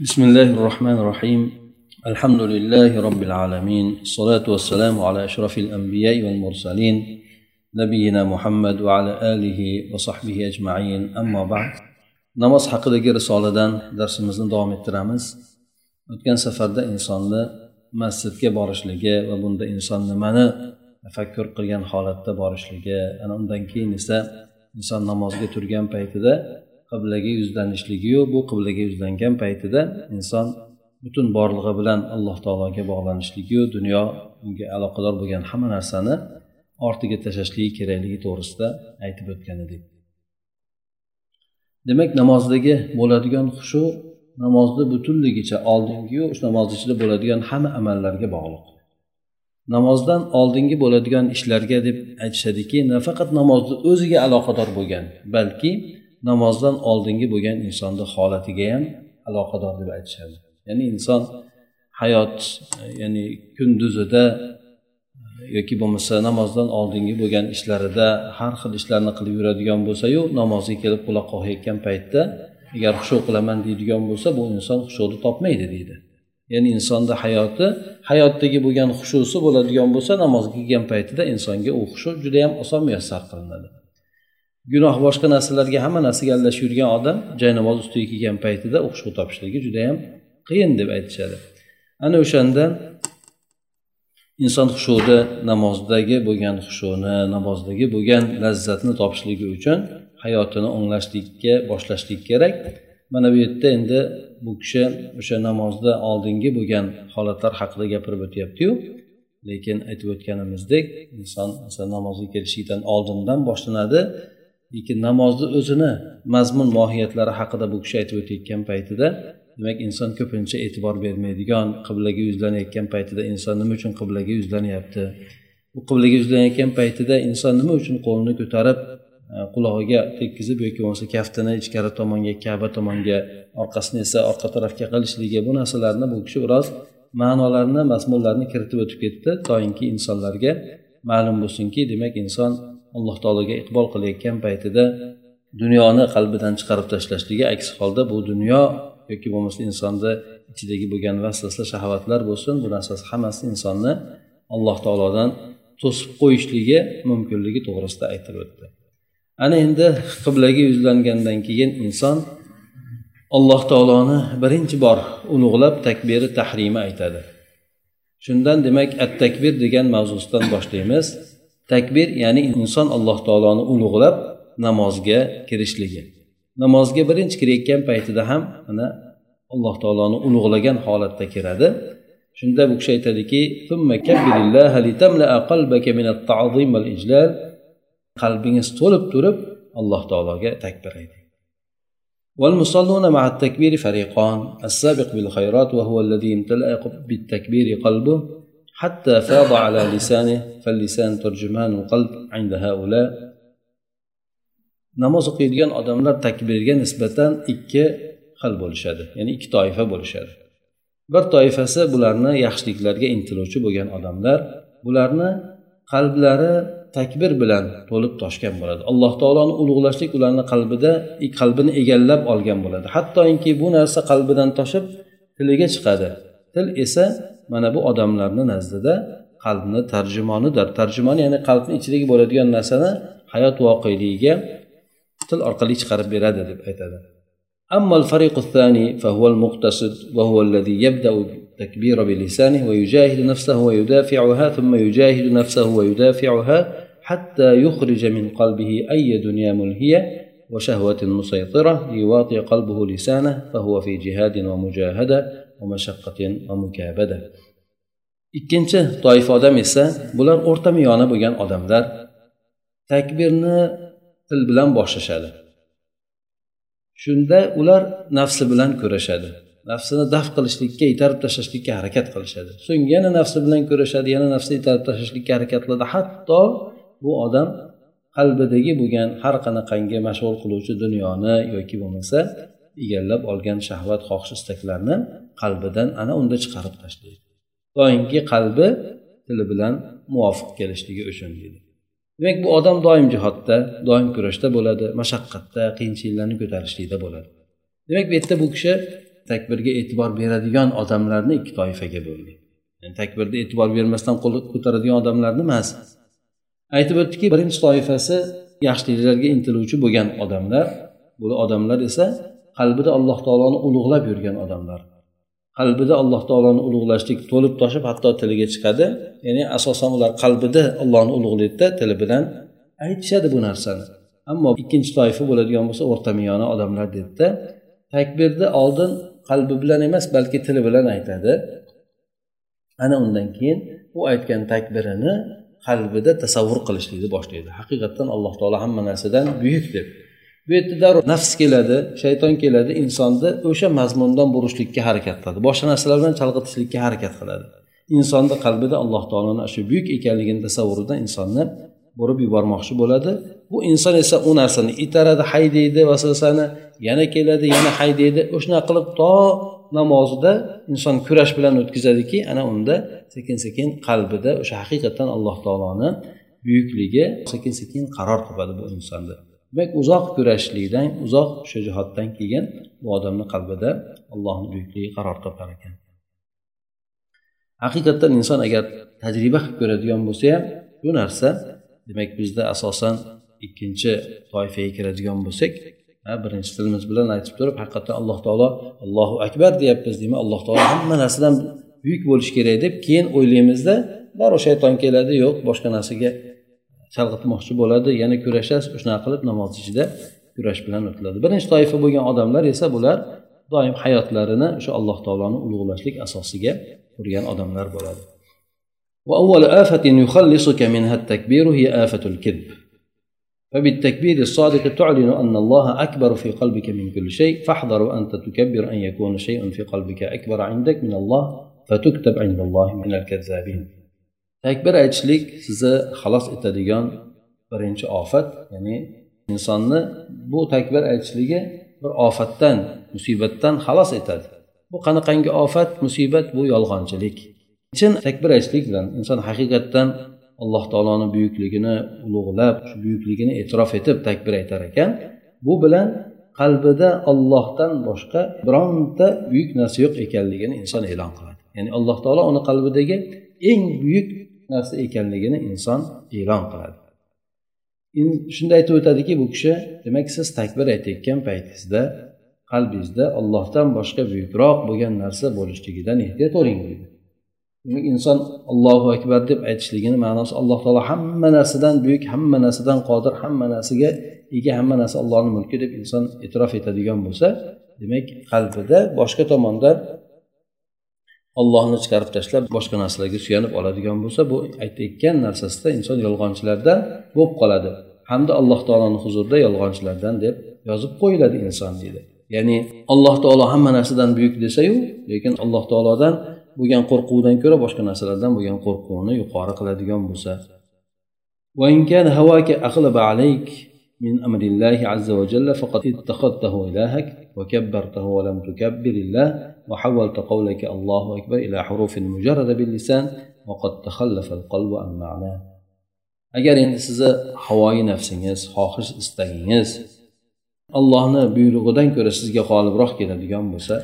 بسم الله الرحمن الرحيم الحمد لله رب العالمين الصلاة والسلام على أشرف الأنبياء والمرسلين نبينا محمد وعلى آله وصحبه أجمعين أما بعد namoz haqidagi risoladan darsimizni davom ettiramiz o'tgan safarda insonni masjidga borishligi va bunda inson nimani tafakkur qilgan holatda borishligi ana undan keyin esa inson namozga turgan paytida qiblaga yuzlanishligiyu bu qiblaga yuzlangan paytida inson butun borlig'i bilan alloh taologa bog'lanishligiyu dunyo unga aloqador bo'lgan hamma narsani ortiga tashlashligi kerakligi to'g'risida aytib o'tgan edik. Demak namozdagi bo'ladigan xushu namozni butunligicha oldingiyu shu namozni ichida bo'ladigan hamma amallarga bog'liq. Namozdan oldingi bo'ladigan ishlarga deb aytishadiki nafaqat namozni o'ziga aloqador bo'lgan balki namozdan oldingi bo'lgan insonni holatiga ham aloqador deb aytishadi. Ya'ni inson hayot ya'ni kunduzida e, yoki bo'lmasa namozdan oldingi bo'lgan ishlarida har xil ishlarni qilib yuradigan bo'lsayu namozga kelib quloq qoqayotgan paytda agar xushu qilaman deydigan bo'lsa bu inson xushuni topmaydi deydi. Ya'ni insonni hayoti hayotdagi bo'lgan xushusi bo'ladigan bo'lsa namozga kelgan paytida insonga u xushu judayam oson muyassar qilinadi. Gunoh boshqa narsalarga hamma narsaga aralashib yurgan odam jaynamoz ustiga kelgan paytida u topishligi judayam qiyin deb aytishadi. Ana o'shanda inson xushuni namozdagi bo'lgan xushuni namozdagi bo'lgan lazzatni topishligi uchun hayotini o'nglashlikka boshlashlik kerak. Mana bu yerda endi bu kishi o'sha namozda oldingi bo'lgan holatlar haqida gapirib o'tyaptiyu. Lekin aytib o'tganimizdek inson masalan namozga kelishlikdan oldindan boshlanadi. Lekin namozni o'zini mazmun mohiyatlari haqida bu kishi aytib o'tayotgan paytida demak inson ko'pincha e'tibor bermaydigan qiblaga yuzlanayotgan paytida inson nima uchun qiblaga yuzlanyapti? U qiblaga yuzlanayotgan paytida inson nima uchun qo'lini ko'tarib e, qulog'iga tekkizib yoki bo'lmasa kaftini ichkari tomonga kaba tomonga orqasini esa orqa tarafga qilishligi bu narsalarni bu kishi biroz ma'nolarni mazmunlarni kiritib o'tib ketdi. Doimki insonlarga ma'lum bo'lsinki demak inson alloh taologa iqbol qilayotgan paytida dunyoni qalbidan chiqarib tashlashligi aks holda bu dunyo yoki bo'lmasa insonni ichidagi bo'lgan vasvasa shahovatlar bo'lsin bu narsasi hammasi insonni alloh taolodan to'sib qo'yishligi mumkinligi to'g'risida aytib o'tdi. Ana endi qiblaga yuzlangandan keyin inson alloh taoloni birinchi bor ulug'lab takbiri tahrimi aytadi. Shundan demak at takbir degan mavzusidan boshlaymiz. takbir ya'ni inson alloh taoloni ulug'lab namozga kirishligi namozga birinchi kirayotgan paytida ham mana alloh taoloni ulug'lagan holatda kiradi shunda bu kishi aytadiki qalbingiz to'lib turib alloh taologa takbir ayting والمصلون مع التكبير فريقان السابق بالخيرات وهو الذي امتلأ بالتكبير قلبه حتى فاض على لسانه فاللسان ترجمان القلب عند هؤلاء namoz o'qiydigan odamlar takbirga nisbatan ikki xil bo'lishadi ya'ni ikki toifa bo'lishadi bir toifasi bularni yaxshiliklarga intiluvchi bo'lgan odamlar bularni qalblari takbir bilan to'lib toshgan bo'ladi alloh taoloni ulug'lashlik ularni qalbida qalbini egallab olgan bo'ladi hattoki bu narsa qalbidan toshib tiliga chiqadi til esa mana bu odamlarni nazdida qalbni tarjimonidir tarjimoni ya'ni qalbni ichidagi bo'ladigan narsani hayot voqeligiga til orqali chiqarib beradi deb aytadi. أما الفريق الثاني فهو المقتصد وهو الذي يبدأ التكبير بلسانه ويجاهد نفسه ويدافعها ثم يجاهد نفسه ويدافعها حتى يخرج من قلبه أي دنيا ملهية وشهوة مسيطرة ليواطئ قلبه لسانه فهو في جهاد ومجاهدة ikkinchi toifa odam esa bular o'rta miyona bo'lgan odamlar. Takbirni til bilan boshlashadi. Shunda ular nafsi bilan kurashadi. Nafsini daf qilishlikka itarib tashlashlikka harakat qilishadi. So'ng yana nafsi bilan kurashadi yana nafsini itarib tashlashlikka harakat qiladi hatto bu odam qalbidagi bo'lgan har qanaqangi mashg'ul qiluvchi dunyoni yoki bo'lmasa egallab olgan shahvat xohish istaklarni qalbidan ana unda chiqarib tashlaydi. Doimgi qalbi tili bilan muvofiq kelishligi uchun deydi. Demak bu odam doim jihodda doim kurashda bo'ladi mashaqqatda qiyinchiliklarni ko'tarishlikda bo'ladi. Demak bu yerda bu kishi takbirga e'tibor beradigan odamlarni ikki toifaga bo'ldi. Yani takbirda e'tibor bermasdan qo'l ko'taradigan odamlarni emas. Aytib o'tdiki birinchi toifasi yaxshiliklarga intiluvchi bo'lgan odamlar. Bu odamlar esa qalbida alloh taoloni ulug'lab yurgan odamlar. Qalbida alloh taoloni ulug'lashlik to'lib toshib hatto tiliga chiqadi. Ya'ni asosan ular qalbida ollohni ulug'laydida tili bilan aytishadi bu narsani. Ammo ikkinchi toifa bo'ladigan bo'lsa o'rtamiyona odamlar dedida takbirni oldin qalbi bilan emas balki tili bilan aytadi. Ana undan keyin u aytgan takbirini qalbida tasavvur qilishlikni boshlaydi. Haqiqatdan alloh taolo hamma narsadan buyuk deb bu yerda darrov nafs keladi shayton keladi insonni o'sha mazmundan burishlikka harakat qiladi. Boshqa narsalar bilan chalg'itishlikka harakat qiladi. Insonni qalbida alloh taoloni shu buyuk ekanligini tasavvuridan insonni burib yubormoqchi bo'ladi. Bu inson esa u narsani itaradi haydaydi vasvasani yana keladi yana haydaydi o'shanaqa qilib to namozida inson kurash bilan o'tkazadiki ana unda sekin sekin qalbida o'sha haqiqatdan alloh taoloni buyukligi sekin sekin qaror topadi bu insonda. Demak uzoq kurashishlikdan uzoq o'sha jihatdan keyin bu odamni qalbida allohni buyukligi qaror topar ekan. Haqiqatdan inson agar tajriba qilib ko'radigan bo'lsa ham bu narsa demak bizda asosan ikkinchi toifaga kiradigan bo'lsak birinchi tilimiz bilan aytib turib haqiqatdan alloh taolo allohu akbar deyapmiz demak alloh taolo hamma narsadan buyuk bo'lishi kerak deb keyin o'ylaymizda darrov shayton keladi yo'q boshqa narsaga chalg'itmoqchi bo'ladi yana kurashasiz shunaqa qilib namoz ichida kurash bilan o'tiladi birinchi toifa bo'lgan odamlar esa bular doim hayotlarini o'sha alloh taoloni ulug'lashlik asosiga qurgan odamlar bo'ladi وأول آفة يخلصك منها التكبير هي آفة الكذب فبالتكبير الصادق تعلن أن الله أكبر في قلبك من كل شيء فاحذر أنت تكبر أن يكون شيء في قلبك أكبر عندك من الله فتكتب عند الله من الكذابين takbir aytishlik sizni xalos etadigan birinchi ofat ya'ni insonni bu takbir aytishligi bir ofatdan musibatdan xalos etadi. Bu qanaqangi ofat? Musibat bu yolg'onchilik. Chin takbir aytishlik bilan inson haqiqatdan alloh taoloni buyukligini ulug'lab shu buyukligini e'tirof etib takbir aytar ekan. Bu bilan qalbida ollohdan boshqa bironta buyuk narsa yo'q ekanligini inson e'lon qiladi. Ya'ni alloh taolo uni qalbidagi eng buyuk narsa ekanligini inson e'lon qiladi. Shunda aytib o'tadiki bu kishi demak siz takbir aytayotgan paytingizda qalbingizda ollohdan boshqa buyukroq bo'lgan narsa bo'lishligidan ehtiyot bo'ling deydi. Demak inson allohu akbar deb aytishligini ma'nosi alloh taolo hamma narsadan buyuk hamma narsadan qodir hamma narsaga ega hamma narsa allohni mulki deb inson e'tirof etadigan bo'lsa demak qalbida boshqa tomondan ollohni chiqarib tashlab boshqa narsalarga suyanib oladigan bo'lsa bu aytayotgan narsasida inson yolg'onchilardan bo'lib qoladi. Hamda alloh taoloni huzurida yolg'onchilardan deb yozib qo'yiladi inson deydi. Ya'ni alloh taolo hamma narsadan buyuk desayu lekin alloh taolodan bo'lgan qo'rquvdan ko'ra boshqa narsalardan bo'lgan qo'rquvni yuqori qiladigan bo'lsa. من أمر الله عز وجل فقد اتخذته إلهك وكبرته ولم تكبر الله وحولت قولك الله أكبر إلى حروف مجردة باللسان وقد تخلف القلب عن معناه agar endi sizni havoyi nafsingiz xohish istagingiz allohni buyrug'idan ko'ra sizga g'olibroq keladigan bo'lsa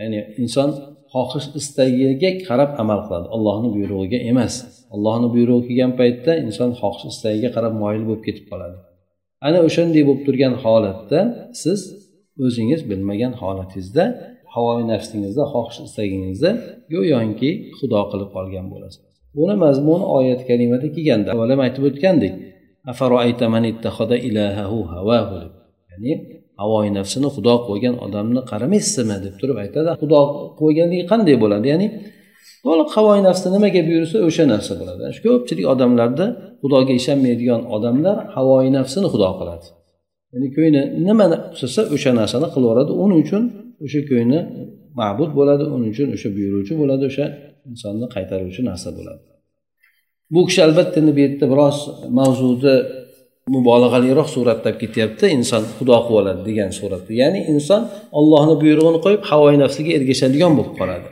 ya'ni inson xohish istagiga qarab amal qiladi allohni buyrug'iga emas allohni buyrug'i kelgan paytda inson xohish istagiga qarab moyil bo'lib ketib qoladi Ana o'shanday bo'lib turgan holatda siz o'zingiz bilmagan holatingizda havoyi nafsingizda xohish istagingizda go'yoki xudo qilib qolgan bo'lasiz. Buni mazmuni oyat kalimada kelganda avval ham aytib o'tgandik. Ya'ni havoyi nafsini xudo qo'ygan odamni qaramaysizmi deb turib aytadi. Xudo qo'yganligi qanday bo'ladi? Ya'ni to'liq havoyi nafsni nimaga buyursa o'sha narsa bo'ladi. Shu ko'pchilik odamlarda xudoga ishonmaydigan odamlar havoyi nafsini xudo qiladi. Ya'ni ko'ngli nimani istasa o'sha narsani qilaveradi uning uchun o'sha ko'ngli ma'bud bo'ladi uning uchun o'sha buyuruvchi bo'ladi o'sha insonni qaytaruvchi narsa bo'ladi. Bu kishi albatta endi bu yerda biroz mavzuni mubolag'aliroq suratda olib ketyapti. Inson xudo qilib oladi degan suratda. Ya'ni inson ollohni buyrug'ini qo'yib havoyi nafsiga ergashadigan bo'lib qoladi.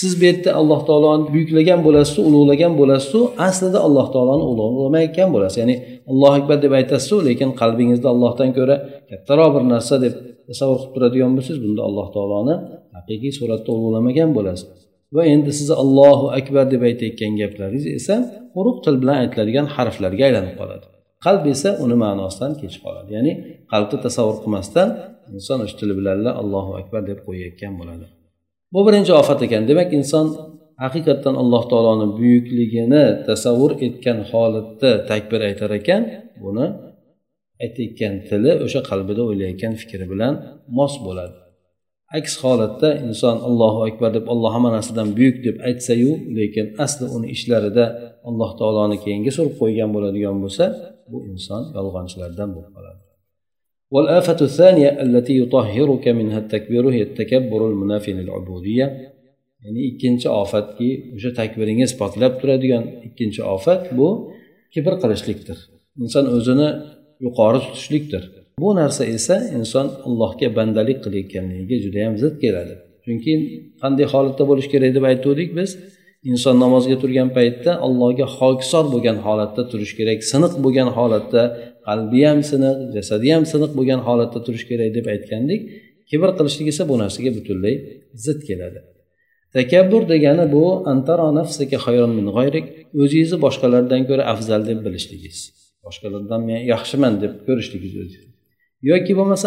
Siz bu yerda alloh taoloni buyuklagan bo'lasizu ulug'lagan bo'lasizu aslida alloh taoloni ulug'lamayotgan bo'lasiz. Ya'ni allohu akbar deb aytasizu lekin qalbingizda allohdan ko'ra kattaroq bir narsa deb tasavvur qilib turadigan bo'lsangiz bunda alloh taoloni haqiqiy suratda ulug'lamagan bo'lasiz. Va endi sizni allohu akbar deb aytayotgan gaplaringiz esa quruq til bilan aytiladigan harflarga aylanib qoladi. Qalb esa uni ma'nosidan kechib qoladi. Ya'ni qalbni tasavvur qilmasdan inson o'sha tili bilan allohu akbar deb qo'yayotgan bo'ladi. Bu birinchi ofat ekan. Demak inson haqiqatdan alloh taoloni buyukligini tasavvur etgan holatda takbir aytar ekan buni aytayotgan tili o'sha qalbida o'ylayotgan fikri bilan mos bo'ladi. Aks holatda inson allohu akbar deb alloh hamma narsadan buyuk deb aytsayu lekin asli uni ishlarida alloh taoloni keyinga surib qo'ygan bo'ladigan bo'lsa bu inson yolg'onchilardan bo'lib qoladi. والآفة الثانية التي يطهرك منها التكبير هي التكبر المنافي للعبودية ya'ni ikkinchi ofatki o'sha takbiringiz poklab turadigan ikkinchi ofat bu kibr qilishlikdir inson o'zini yuqori tutishlikdir bu narsa esa inson allohga bandalik qilayotganligiga judayam zid keladi chunki qanday holatda bo'lishi kerak deb aytgandik biz inson namozga turgan paytda allohga hokisor bo'lgan holatda turish kerak siniq bo'lgan holatda qalbi ham siniq jasadi ham siniq bo'lgan holatda turish kerak deb aytgandik. Kibr qilishlik esa bu narsaga butunlay zid keladi. Takabbur degani bu antara nafsaka min g'ayrik o'zingizni boshqalardan ko'ra afzal deb bilishligingiz boshqalardan men yaxshiman deb ko'rishligingiz yoki bo'lmasa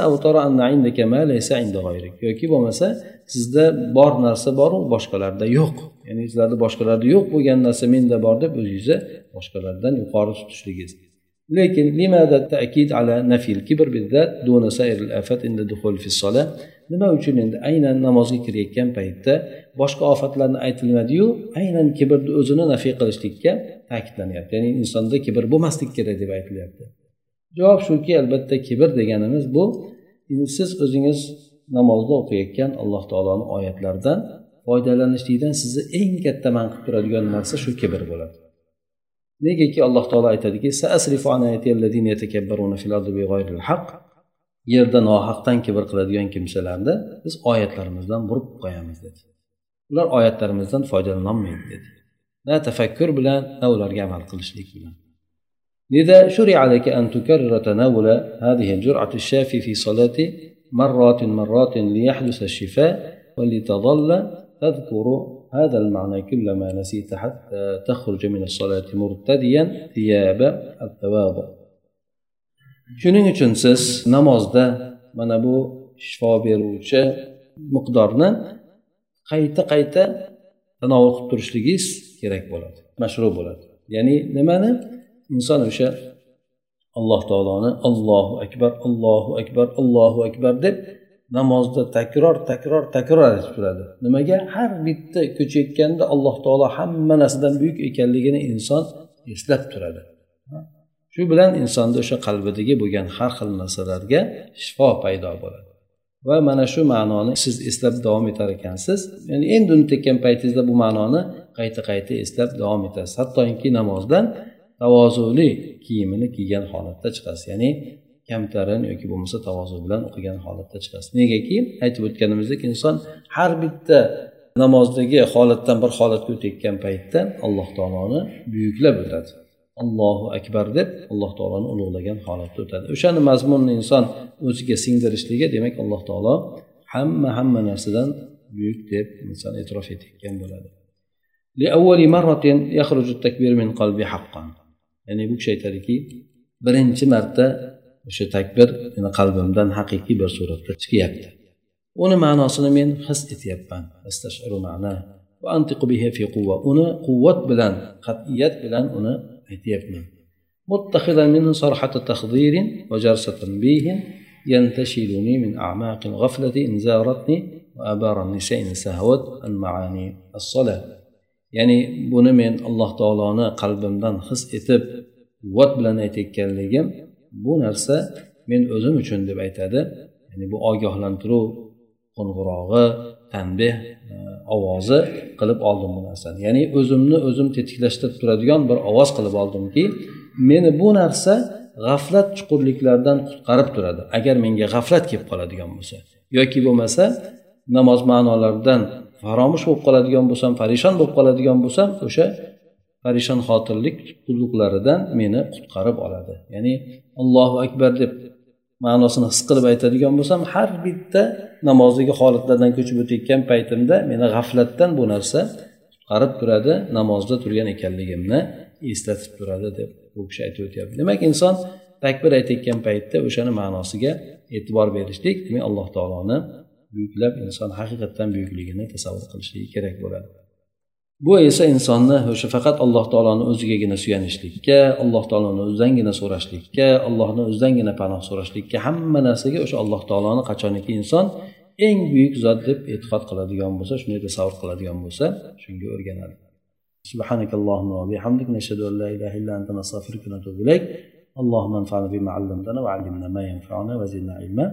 yoki bo'lmasa sizda bor narsa boru boshqalarda yo'q. Ya'ni sizlarda boshqalarda yo'q bo'lgan narsa menda bor deb o'zingizni boshqalardan yuqori tutishligingiz. Lekin ta'kid ala nafil. Kibr afat inda dukhul fi nima uchun endi aynan namozga kirayotgan paytda boshqa ofatlarni aytilmadiyu aynan kibrni o'zini nafiy qilishlikka ta'kidlanyapti. Ya'ni insonda kibr bo'lmaslik kerak deb aytilyapti. Javob shuki albatta kibr deganimiz bu. Siz o'zingiz namozda o'qiyotgan alloh taoloni oyatlaridan foydalanishlikdan sizni eng katta man qilib turadigan narsa shu kibr bo'ladi. Negaki alloh taolo aytadiki yerda nohaqdan kibr qiladigan kimsalarni biz oyatlarimizdan burib qo'yamiz dedi. Ular oyatlarimizdan foydalanolmaydi dedi. Na tafakkur bilan na ularga amal qilishlik bilan. لذا شرع لك أن تكرر تناول هذه الجرعة الشافي في صلاة مرات مرات ليحدث الشفاء ولتظل تذكر هذا المعنى كلما نسيت حتى تخرج من الصلاة مرتديا ثياب التواضع shuning uchun siz namozda mana bu shifo beruvchi miqdorni qayta qayta tanovul qilib turishligingiz kerak bo'ladi mashru bo'ladi ya'ni nimani inson o'sha alloh taoloni allohu akbar allohu akbar allohu akbar deb namozda takror takror takror aytib turadi nimaga har bitta ko'chayotganda alloh taolo hamma narsadan buyuk ekanligini inson eslab turadi shu bilan insonni o'sha qalbidagi bo'lgan har xil narsalarga shifo paydo bo'ladi. Va mana shu ma'noni siz eslab davom etar ekansiz ya'ni endi unutayotgan paytingizda bu ma'noni qayta qayta eslab davom etasiz. Hattoki namozdan tavozuli kiyimini kiygan holatda chiqasiz. Ya'ni kamtarin yoki bo'lmasa tavozu bilan o'qigan holatda chiqasiz. Negaki aytib o'tganimizdek inson har bitta namozdagi holatdan bir holatga o'tayotgan paytda alloh taoloni buyuklab o'tadi allohu akbar deb alloh taoloni ulug'lagan holatda o'tadi. O'shani mazmunni inson o'ziga singdirishligi demak alloh taolo hamma hamma narsadan buyuk deb inson e'tirof etayotgan bo'ladi. ya'ni bu kishi aytadiki birinchi marta o'sha takbir qalbimdan haqiqiy bir suratda chiqyapti uni ma'nosini men his etyapman uni quvvat bilan qat'iyat bilan uni aytyapman متخذا منه صرحة تخضير وجرس تنبيه ينتشلني من أعماق الغفلة إن زارتني وأبار النساء إن سهوت عن معاني الصلاة ya'ni buni men alloh taoloni qalbimdan his etib quvvat bilan aytayotganligim bu narsa men o'zim uchun deb aytadi. Ya'ni bu ogohlantiruv qo'ng'irog'i tanbeh e, ovozi qilib oldim bu narsani. Ya'ni o'zimni o'zim tetiklashtirib turadigan bir ovoz qilib oldimki meni bu narsa g'aflat chuqurliklaridan qutqarib turadi. Agar menga g'aflat kelib qoladigan bo'lsa yoki bo'lmasa namoz ma'nolaridan faromush bo'lib qoladigan bo'lsam parishon bo'lib qoladigan bo'lsam o'sha parishon xotirlik qulluqlaridan meni qutqarib oladi. Ya'ni allohu akbar deb ma'nosini his qilib aytadigan bo'lsam har bitta namozdagi holatlardan ko'chib o'tayotgan paytimda meni g'aflatdan bu narsa qutqarib turadi namozda turgan ekanligimni eslatib turadi deb bu kishi aytib o'tyapti. Demak inson takbir aytayotgan paytda o'shani ma'nosiga e'tibor berishlik demak alloh taoloni buyuklab inson haqiqatdan buyukligini tasavvur qilishligi kerak bo'ladi bu esa insonni o'sha faqat alloh taoloni o'zigagina suyanishlikka alloh taoloni o'zidangina so'rashlikka allohni o'zidangina panoh so'rashlikka hamma narsaga o'sha alloh taoloni qachoniki inson eng buyuk zot deb e'tiqod qiladigan bo'lsa shunday tasavvur qiladigan bo'lsa shunga o'rganadi سبحانك اللهم وبحمدك نشهد ان لا اله الا انت نستغفرك ونتوب اليك اللهم انفعنا بما علمتنا وعلمنا ما ينفعنا وزدنا علما